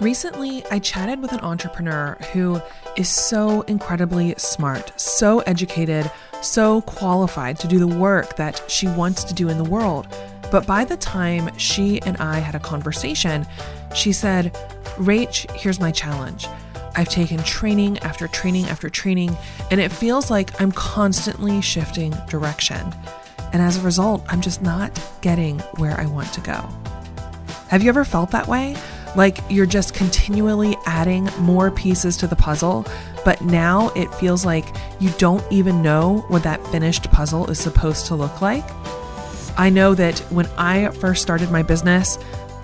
Recently, I chatted with an entrepreneur who is so incredibly smart, so educated, so qualified to do the work that she wants to do in the world. But by the time she and I had a conversation, she said, Rach, here's my challenge. I've taken training after training after training, and it feels like I'm constantly shifting direction. And as a result, I'm just not getting where I want to go. Have you ever felt that way? Like you're just continually adding more pieces to the puzzle, but now it feels like you don't even know what that finished puzzle is supposed to look like. I know that when I first started my business,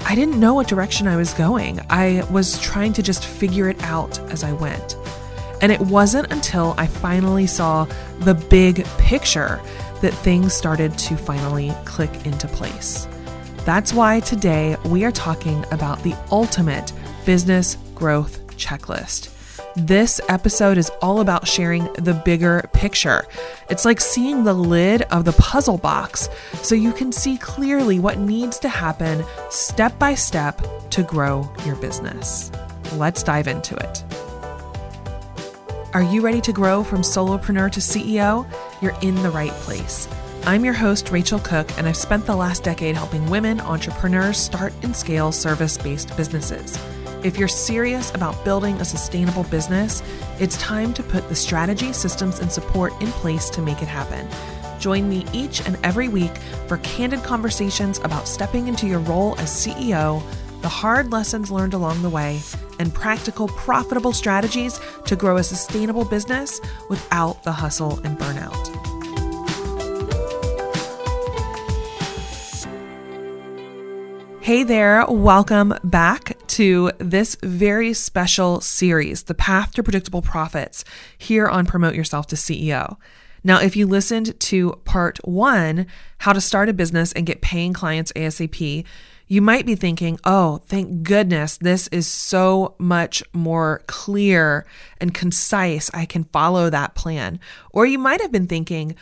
I didn't know what direction I was going. I was trying to just figure it out as I went. And it wasn't until I finally saw the big picture that things started to finally click into place. That's why today we are talking about the ultimate business growth checklist. This episode is all about sharing the bigger picture. It's like seeing the lid of the puzzle box so you can see clearly what needs to happen step by step to grow your business. Let's dive into it. Are you ready to grow from solopreneur to CEO? You're in the right place. I'm your host, Racheal Cook, and I've spent the last decade helping women entrepreneurs start and scale service based businesses. If you're serious about building a sustainable business, it's time to put the strategy, systems, and support in place to make it happen. Join me each and every week for candid conversations about stepping into your role as CEO, the hard lessons learned along the way, and practical, profitable strategies to grow a sustainable business without the hustle and burnout. Hey there, welcome back to this very special series, The Path to Predictable Profits, here on Promote Yourself to CEO. Now, if you listened to part one, How to Start a Business and Get Paying Clients ASAP, you might be thinking, oh, thank goodness, this is so much more clear and concise. I can follow that plan. Or you might have been thinking,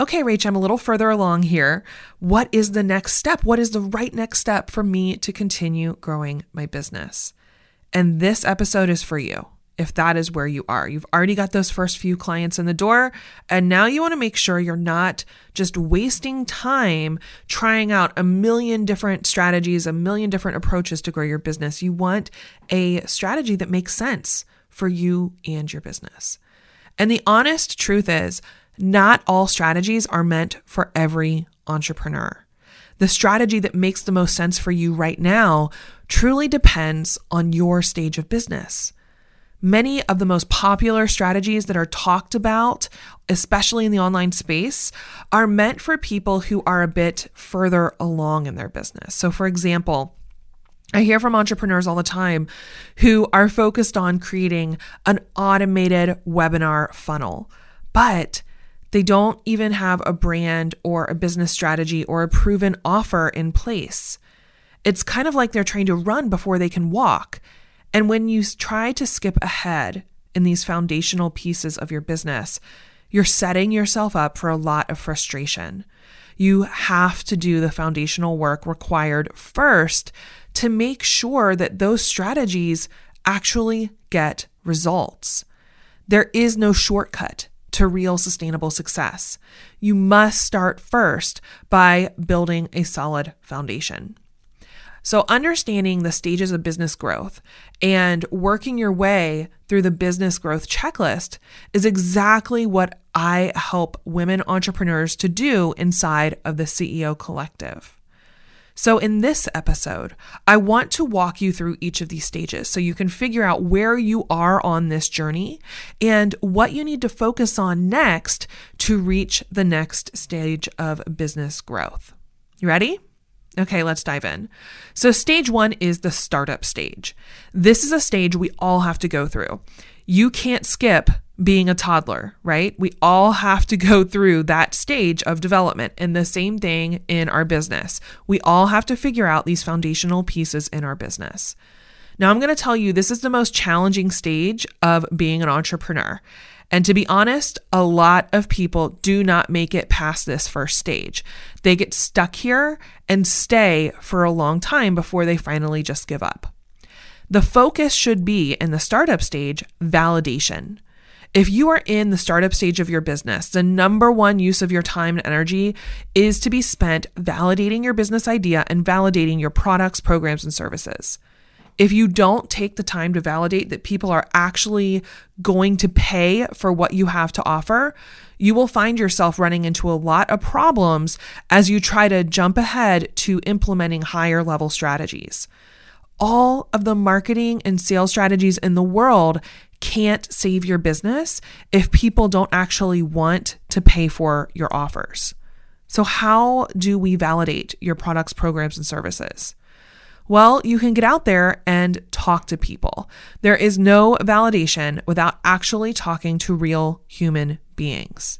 okay, Rach, I'm a little further along here. What is the next step? What is the right next step for me to continue growing my business? And this episode is for you if that is where you are. You've already got those first few clients in the door, and now you want to make sure you're not just wasting time trying out a million different strategies, a million different approaches to grow your business. You want a strategy that makes sense for you and your business. And the honest truth is, not all strategies are meant for every entrepreneur. The strategy that makes the most sense for you right now truly depends on your stage of business. Many of the most popular strategies that are talked about, especially in the online space, are meant for people who are a bit further along in their business. So, for example, I hear from entrepreneurs all the time who are focused on creating an automated webinar funnel, but they don't even have a brand or a business strategy or a proven offer in place. It's kind of like they're trying to run before they can walk. And when you try to skip ahead in these foundational pieces of your business, you're setting yourself up for a lot of frustration. You have to do the foundational work required first to make sure that those strategies actually get results. There is no shortcut to real sustainable success. You must start first by building a solid foundation. So, understanding the stages of business growth and working your way through the business growth checklist is exactly what I help women entrepreneurs to do inside of the CEO Collective. So, in this episode, I want to walk you through each of these stages so you can figure out where you are on this journey and what you need to focus on next to reach the next stage of business growth. You ready? Okay, let's dive in. So, stage one is the startup stage. This is a stage we all have to go through. You can't skip being a toddler, right? We all have to go through that stage of development. And the same thing in our business. We all have to figure out these foundational pieces in our business. Now, I'm going to tell you this is the most challenging stage of being an entrepreneur. And to be honest, a lot of people do not make it past this first stage. They get stuck here and stay for a long time before they finally just give up. The focus should be in the startup stage validation. If you are in the startup stage of your business, the number one use of your time and energy is to be spent validating your business idea and validating your products, programs, and services. If you don't take the time to validate that people are actually going to pay for what you have to offer, you will find yourself running into a lot of problems as you try to jump ahead to implementing higher level strategies. All of the marketing and sales strategies in the world can't save your business if people don't actually want to pay for your offers. So, how do we validate your products, programs, and services? Well, you can get out there and talk to people. There is no validation without actually talking to real human beings.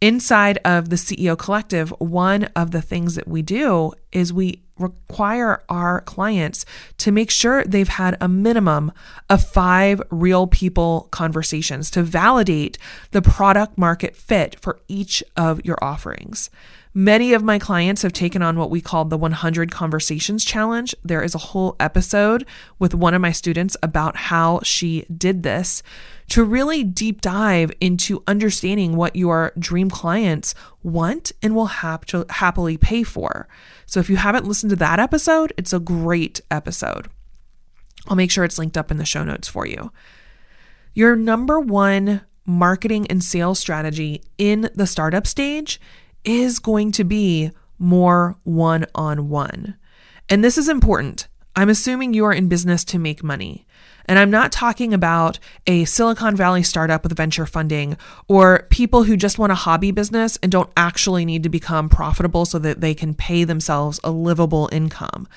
Inside of the CEO Collective, one of the things that we do is we require our clients to make sure they've had a minimum of five real people conversations to validate the product market fit for each of your offerings. Many of my clients have taken on what we call the 100 Conversations Challenge. There is a whole episode with one of my students about how she did this to really deep dive into understanding what your dream clients want and will hap- happily pay for. So if you haven't listened to that episode, it's a great episode. I'll make sure it's linked up in the show notes for you. Your number one marketing and sales strategy in the startup stage is going to be more one on one. And this is important. I'm assuming you are in business to make money. And I'm not talking about a Silicon Valley startup with venture funding or people who just want a hobby business and don't actually need to become profitable so that they can pay themselves a livable income.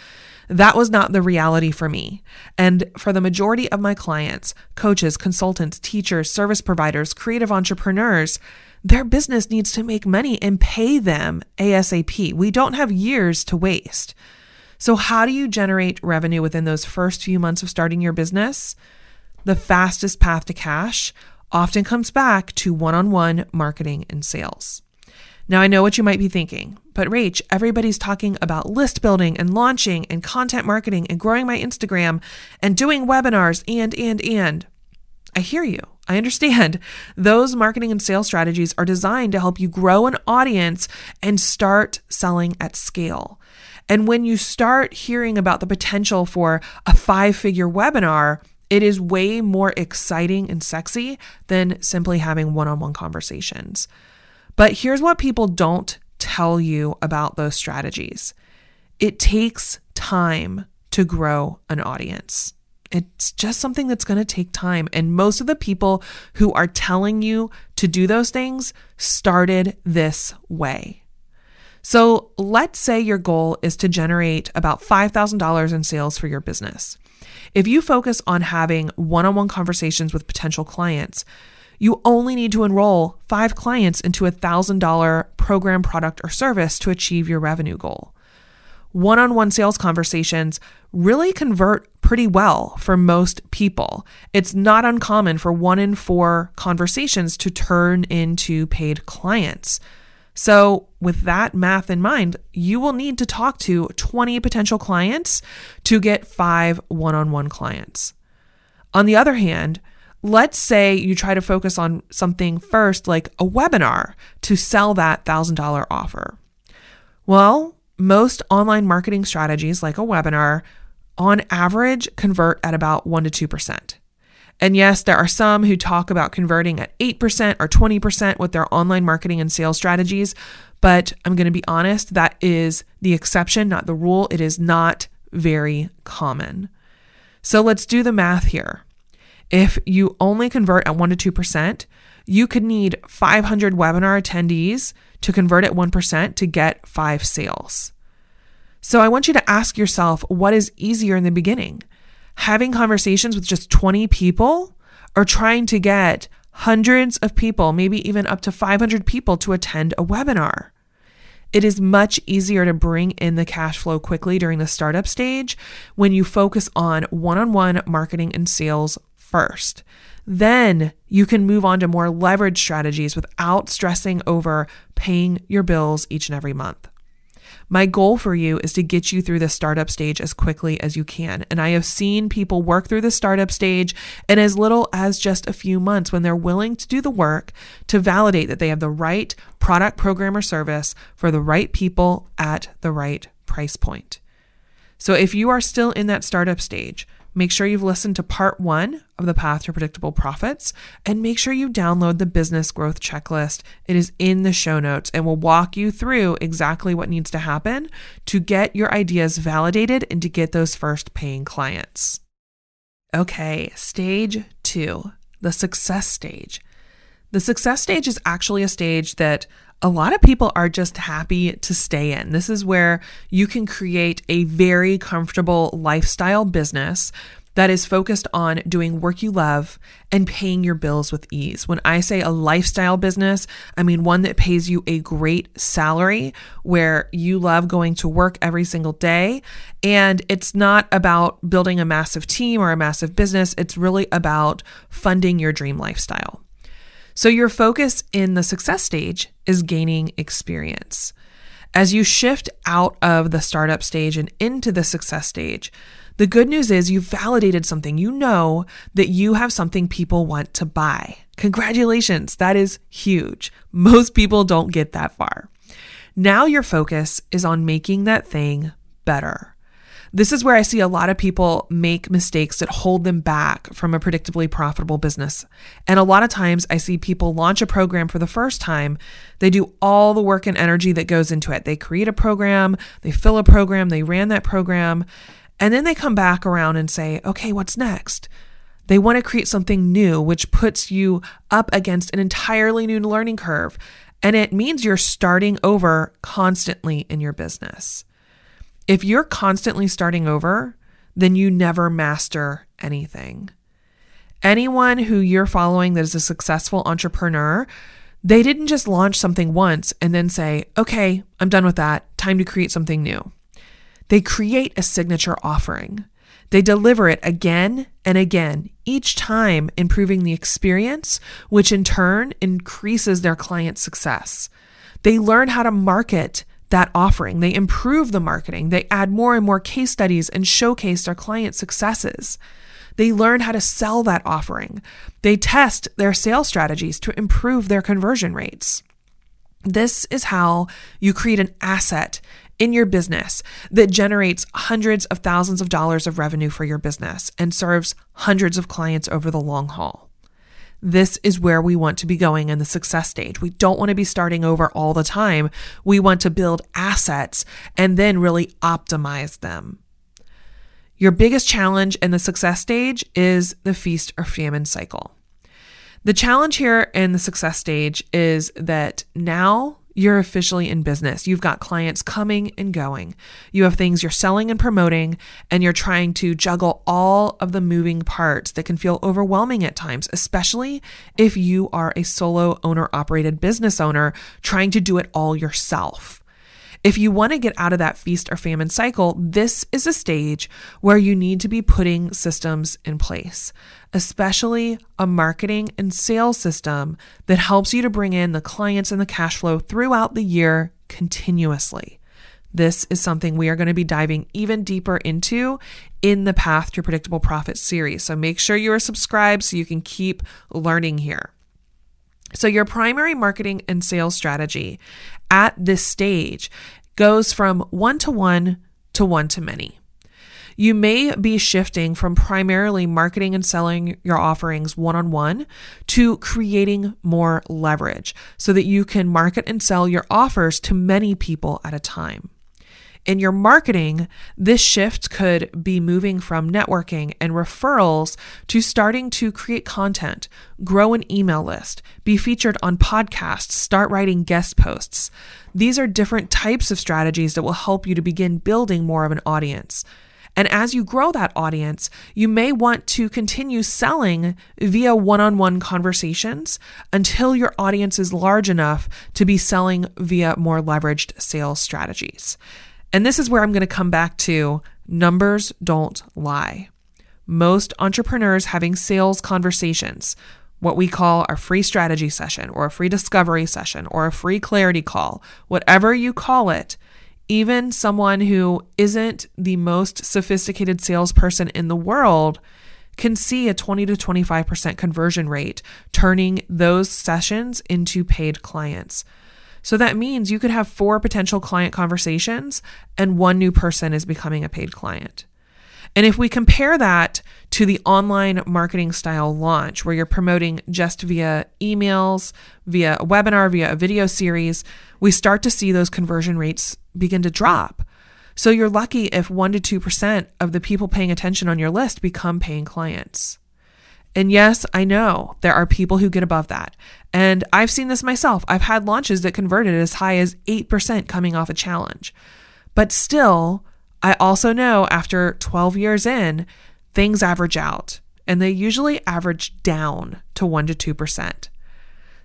That was not the reality for me. And for the majority of my clients, coaches, consultants, teachers, service providers, creative entrepreneurs, their business needs to make money and pay them ASAP. We don't have years to waste. So, how do you generate revenue within those first few months of starting your business? The fastest path to cash often comes back to one on one marketing and sales. Now, I know what you might be thinking, but Rach, everybody's talking about list building and launching and content marketing and growing my Instagram and doing webinars and, and, and. I hear you. I understand. Those marketing and sales strategies are designed to help you grow an audience and start selling at scale. And when you start hearing about the potential for a five figure webinar, it is way more exciting and sexy than simply having one on one conversations. But here's what people don't tell you about those strategies it takes time to grow an audience. It's just something that's going to take time. And most of the people who are telling you to do those things started this way. So let's say your goal is to generate about $5,000 in sales for your business. If you focus on having one on one conversations with potential clients, you only need to enroll five clients into a $1,000 program, product, or service to achieve your revenue goal. One on one sales conversations really convert pretty well for most people. It's not uncommon for one in four conversations to turn into paid clients. So, with that math in mind, you will need to talk to 20 potential clients to get five one on one clients. On the other hand, let's say you try to focus on something first, like a webinar, to sell that $1,000 offer. Well, most online marketing strategies, like a webinar, on average convert at about 1% to 2%. And yes, there are some who talk about converting at 8% or 20% with their online marketing and sales strategies, but I'm going to be honest, that is the exception, not the rule. It is not very common. So let's do the math here. If you only convert at 1% to 2%, you could need 500 webinar attendees to convert at 1% to get five sales. So I want you to ask yourself what is easier in the beginning? Having conversations with just 20 people or trying to get hundreds of people, maybe even up to 500 people to attend a webinar? It is much easier to bring in the cash flow quickly during the startup stage when you focus on one on one marketing and sales first. Then you can move on to more leverage strategies without stressing over paying your bills each and every month. My goal for you is to get you through the startup stage as quickly as you can. And I have seen people work through the startup stage in as little as just a few months when they're willing to do the work to validate that they have the right product, program, or service for the right people at the right price point. So if you are still in that startup stage, Make sure you've listened to part one of the Path to Predictable Profits and make sure you download the business growth checklist. It is in the show notes and will walk you through exactly what needs to happen to get your ideas validated and to get those first paying clients. Okay, stage two, the success stage. The success stage is actually a stage that a lot of people are just happy to stay in. This is where you can create a very comfortable lifestyle business that is focused on doing work you love and paying your bills with ease. When I say a lifestyle business, I mean one that pays you a great salary where you love going to work every single day. And it's not about building a massive team or a massive business, it's really about funding your dream lifestyle. So, your focus in the success stage is gaining experience. As you shift out of the startup stage and into the success stage, the good news is you've validated something. You know that you have something people want to buy. Congratulations, that is huge. Most people don't get that far. Now your focus is on making that thing better. This is where I see a lot of people make mistakes that hold them back from a predictably profitable business. And a lot of times I see people launch a program for the first time. They do all the work and energy that goes into it. They create a program, they fill a program, they ran that program, and then they come back around and say, okay, what's next? They want to create something new, which puts you up against an entirely new learning curve. And it means you're starting over constantly in your business. If you're constantly starting over, then you never master anything. Anyone who you're following that is a successful entrepreneur, they didn't just launch something once and then say, okay, I'm done with that. Time to create something new. They create a signature offering. They deliver it again and again, each time improving the experience, which in turn increases their client success. They learn how to market that offering. They improve the marketing. They add more and more case studies and showcase their client successes. They learn how to sell that offering. They test their sales strategies to improve their conversion rates. This is how you create an asset in your business that generates hundreds of thousands of dollars of revenue for your business and serves hundreds of clients over the long haul. This is where we want to be going in the success stage. We don't want to be starting over all the time. We want to build assets and then really optimize them. Your biggest challenge in the success stage is the feast or famine cycle. The challenge here in the success stage is that now you're officially in business. You've got clients coming and going. You have things you're selling and promoting, and you're trying to juggle all of the moving parts that can feel overwhelming at times, especially if you are a solo owner operated business owner trying to do it all yourself. If you want to get out of that feast or famine cycle, this is a stage where you need to be putting systems in place, especially a marketing and sales system that helps you to bring in the clients and the cash flow throughout the year continuously. This is something we are going to be diving even deeper into in the Path to Predictable Profit series. So make sure you are subscribed so you can keep learning here. So, your primary marketing and sales strategy at this stage goes from one to one to one to many. You may be shifting from primarily marketing and selling your offerings one on one to creating more leverage so that you can market and sell your offers to many people at a time. In your marketing, this shift could be moving from networking and referrals to starting to create content, grow an email list, be featured on podcasts, start writing guest posts. These are different types of strategies that will help you to begin building more of an audience. And as you grow that audience, you may want to continue selling via one on one conversations until your audience is large enough to be selling via more leveraged sales strategies. And this is where I'm going to come back to numbers don't lie. Most entrepreneurs having sales conversations, what we call a free strategy session or a free discovery session or a free clarity call, whatever you call it, even someone who isn't the most sophisticated salesperson in the world can see a 20 to 25% conversion rate, turning those sessions into paid clients. So that means you could have four potential client conversations and one new person is becoming a paid client. And if we compare that to the online marketing style launch, where you're promoting just via emails, via a webinar, via a video series, we start to see those conversion rates begin to drop. So you're lucky if 1% to 2% of the people paying attention on your list become paying clients. And yes, I know there are people who get above that. And I've seen this myself. I've had launches that converted as high as 8% coming off a challenge. But still, I also know after 12 years in, things average out and they usually average down to 1% to 2%.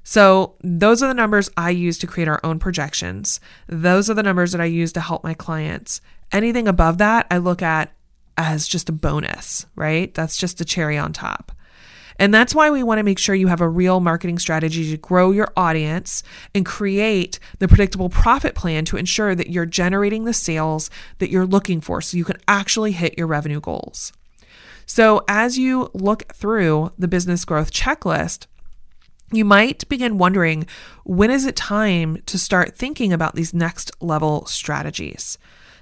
So, those are the numbers I use to create our own projections. Those are the numbers that I use to help my clients. Anything above that, I look at as just a bonus, right? That's just a cherry on top. And that's why we want to make sure you have a real marketing strategy to grow your audience and create the predictable profit plan to ensure that you're generating the sales that you're looking for so you can actually hit your revenue goals. So, as you look through the business growth checklist, you might begin wondering when is it time to start thinking about these next level strategies?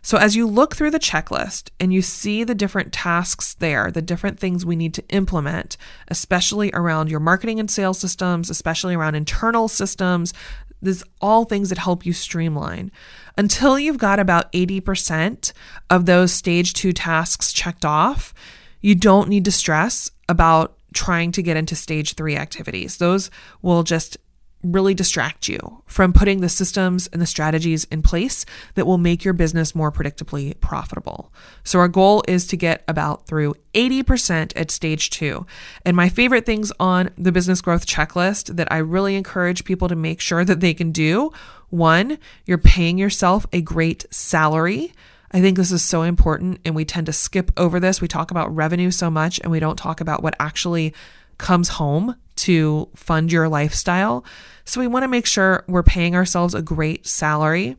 So, as you look through the checklist and you see the different tasks there, the different things we need to implement, especially around your marketing and sales systems, especially around internal systems, there's all things that help you streamline. Until you've got about 80% of those stage two tasks checked off, you don't need to stress about trying to get into stage three activities. Those will just really distract you from putting the systems and the strategies in place that will make your business more predictably profitable. So, our goal is to get about through 80% at stage two. And my favorite things on the business growth checklist that I really encourage people to make sure that they can do one, you're paying yourself a great salary. I think this is so important, and we tend to skip over this. We talk about revenue so much, and we don't talk about what actually comes home to fund your lifestyle. So we want to make sure we're paying ourselves a great salary.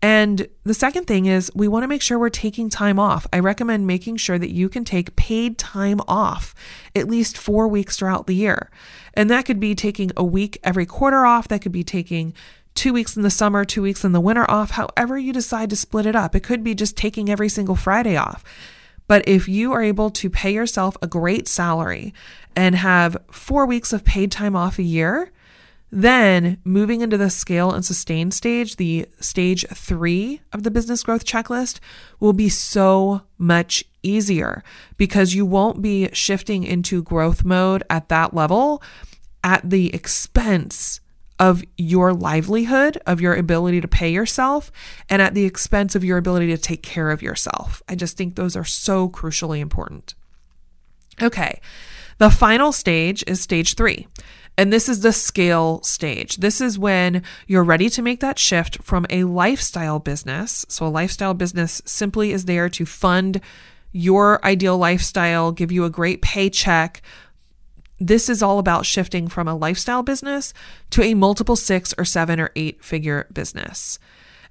And the second thing is we want to make sure we're taking time off. I recommend making sure that you can take paid time off at least four weeks throughout the year. And that could be taking a week every quarter off. That could be taking two weeks in the summer, two weeks in the winter off, however you decide to split it up. It could be just taking every single Friday off. But if you are able to pay yourself a great salary and have four weeks of paid time off a year, then moving into the scale and sustain stage, the stage three of the business growth checklist, will be so much easier because you won't be shifting into growth mode at that level at the expense of your livelihood, of your ability to pay yourself, and at the expense of your ability to take care of yourself. I just think those are so crucially important. Okay, the final stage is stage three. And this is the scale stage. This is when you're ready to make that shift from a lifestyle business. So, a lifestyle business simply is there to fund your ideal lifestyle, give you a great paycheck, this is all about shifting from a lifestyle business to a multiple six or seven or eight figure business.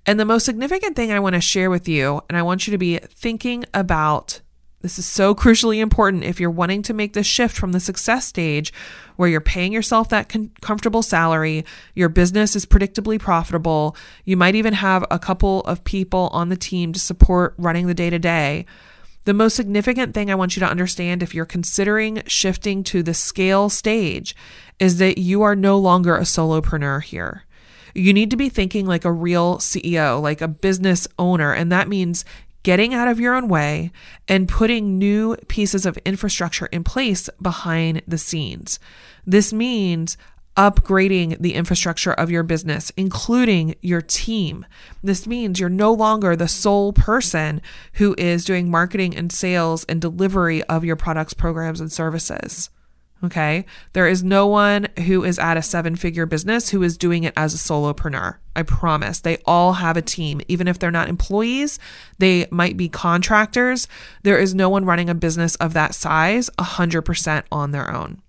And the most significant thing I want to share with you, and I want you to be thinking about this is so crucially important if you're wanting to make this shift from the success stage where you're paying yourself that con- comfortable salary, your business is predictably profitable, you might even have a couple of people on the team to support running the day to day. The most significant thing I want you to understand if you're considering shifting to the scale stage is that you are no longer a solopreneur here. You need to be thinking like a real CEO, like a business owner, and that means getting out of your own way and putting new pieces of infrastructure in place behind the scenes. This means upgrading the infrastructure of your business, including your team. This means you're no longer the sole person who is doing marketing and sales and delivery of your products, programs, and services. Okay. There is no one who is at a seven figure business who is doing it as a solopreneur. I promise. They all have a team. Even if they're not employees, they might be contractors. There is no one running a business of that size 100% on their own.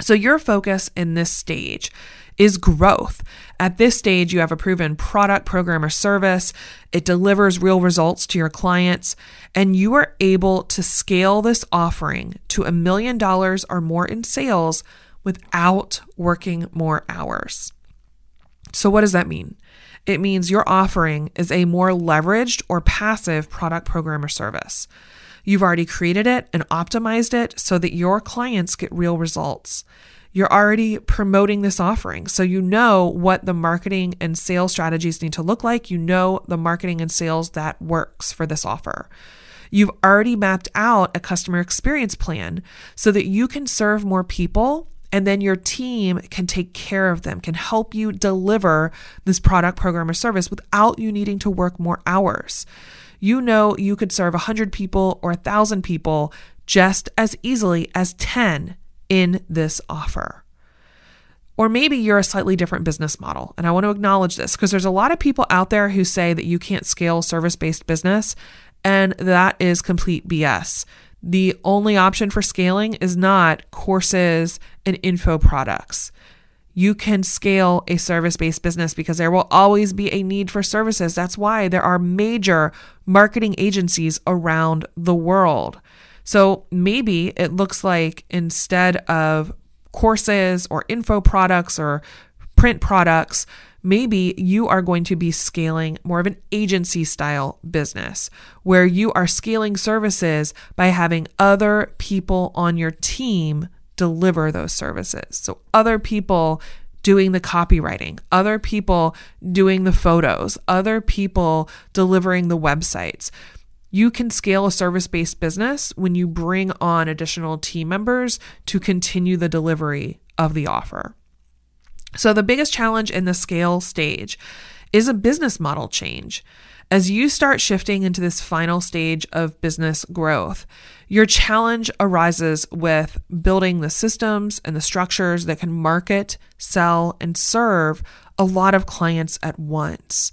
So, your focus in this stage is growth. At this stage, you have a proven product, program, or service. It delivers real results to your clients, and you are able to scale this offering to a million dollars or more in sales without working more hours. So, what does that mean? It means your offering is a more leveraged or passive product, program, or service. You've already created it and optimized it so that your clients get real results. You're already promoting this offering. So you know what the marketing and sales strategies need to look like. You know the marketing and sales that works for this offer. You've already mapped out a customer experience plan so that you can serve more people and then your team can take care of them, can help you deliver this product, program, or service without you needing to work more hours you know you could serve 100 people or 1,000 people just as easily as 10 in this offer. Or maybe you're a slightly different business model. And I want to acknowledge this because there's a lot of people out there who say that you can't scale service based business, and that is complete BS. The only option for scaling is not courses and info products you can scale a service based business because there will always be a need for services. That's why there are major marketing agencies around the world. So maybe it looks like instead of courses or info products or print products, maybe you are going to be scaling more of an agency style business where you are scaling services by having other people on your team deliver those services. So, other people doing the copywriting, other people doing the photos, other people delivering the websites. You can scale a service based business when you bring on additional team members to continue the delivery of the offer. So, the biggest challenge in the scale stage is a business model change. As you start shifting into this final stage of business growth, your challenge arises with building the systems and the structures that can market, sell, and serve a lot of clients at once.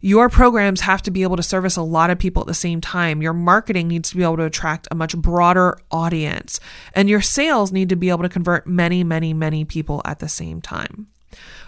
Your programs have to be able to service a lot of people at the same time. Your marketing needs to be able to attract a much broader audience. And your sales need to be able to convert many, many, many people at the same time.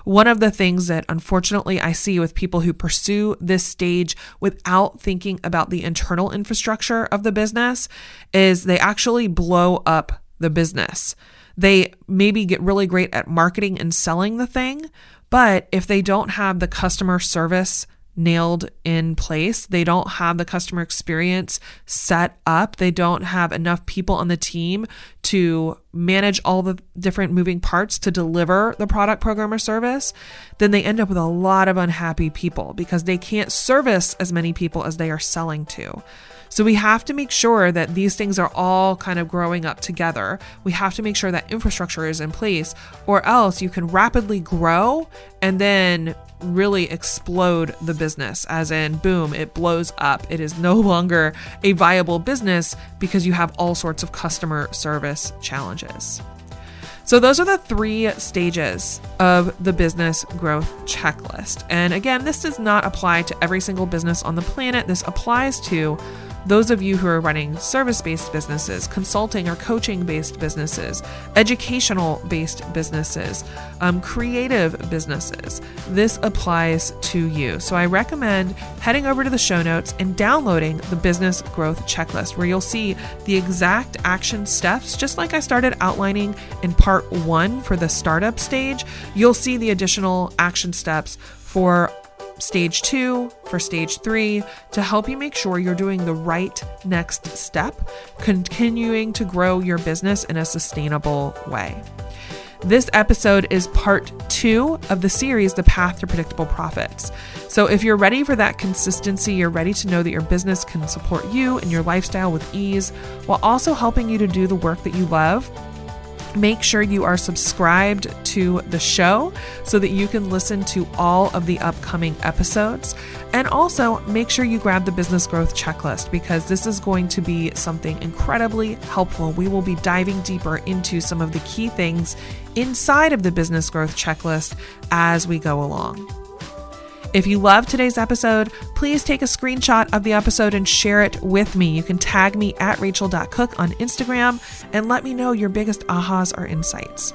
One of the things that unfortunately I see with people who pursue this stage without thinking about the internal infrastructure of the business is they actually blow up the business. They maybe get really great at marketing and selling the thing, but if they don't have the customer service nailed in place. They don't have the customer experience set up. They don't have enough people on the team to manage all the different moving parts to deliver the product, program, or service. Then they end up with a lot of unhappy people because they can't service as many people as they are selling to. So we have to make sure that these things are all kind of growing up together. We have to make sure that infrastructure is in place, or else you can rapidly grow and then really explode the business, as in, boom, it blows up. It is no longer a viable business because you have all sorts of customer service challenges. So, those are the three stages of the business growth checklist. And again, this does not apply to every single business on the planet. This applies to those of you who are running service based businesses, consulting or coaching based businesses, educational based businesses, um, creative businesses, this applies to you. So I recommend heading over to the show notes and downloading the business growth checklist where you'll see the exact action steps, just like I started outlining in part one for the startup stage. You'll see the additional action steps for stage two, for stage three, to help you make sure you're doing the right next step, continuing to grow your business in a sustainable way. This episode is part two of the series, The Path to Predictable Profits. So, if you're ready for that consistency, you're ready to know that your business can support you and your lifestyle with ease while also helping you to do the work that you love Make sure you are subscribed to the show so that you can listen to all of the upcoming episodes. And also make sure you grab the business growth checklist because this is going to be something incredibly helpful. We will be diving deeper into some of the key things inside of the business growth checklist as we go along. If you love today's episode, please take a screenshot of the episode and share it with me. You can tag me at racheal.cook on Instagram and let me know your biggest ahas or insights.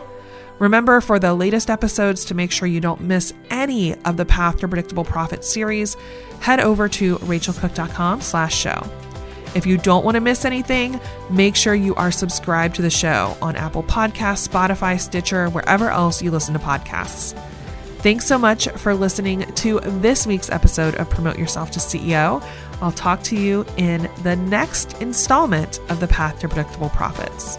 Remember, for the latest episodes, to make sure you don't miss any of the Path to Predictable Profit series, head over to rachealcook.com slash show. If you don't want to miss anything, make sure you are subscribed to the show on Apple Podcasts, Spotify, Stitcher, wherever else you listen to podcasts. Thanks so much for listening to this week's episode of Promote Yourself to CEO. I'll talk to you in the next installment of the Path to Predictable Profits.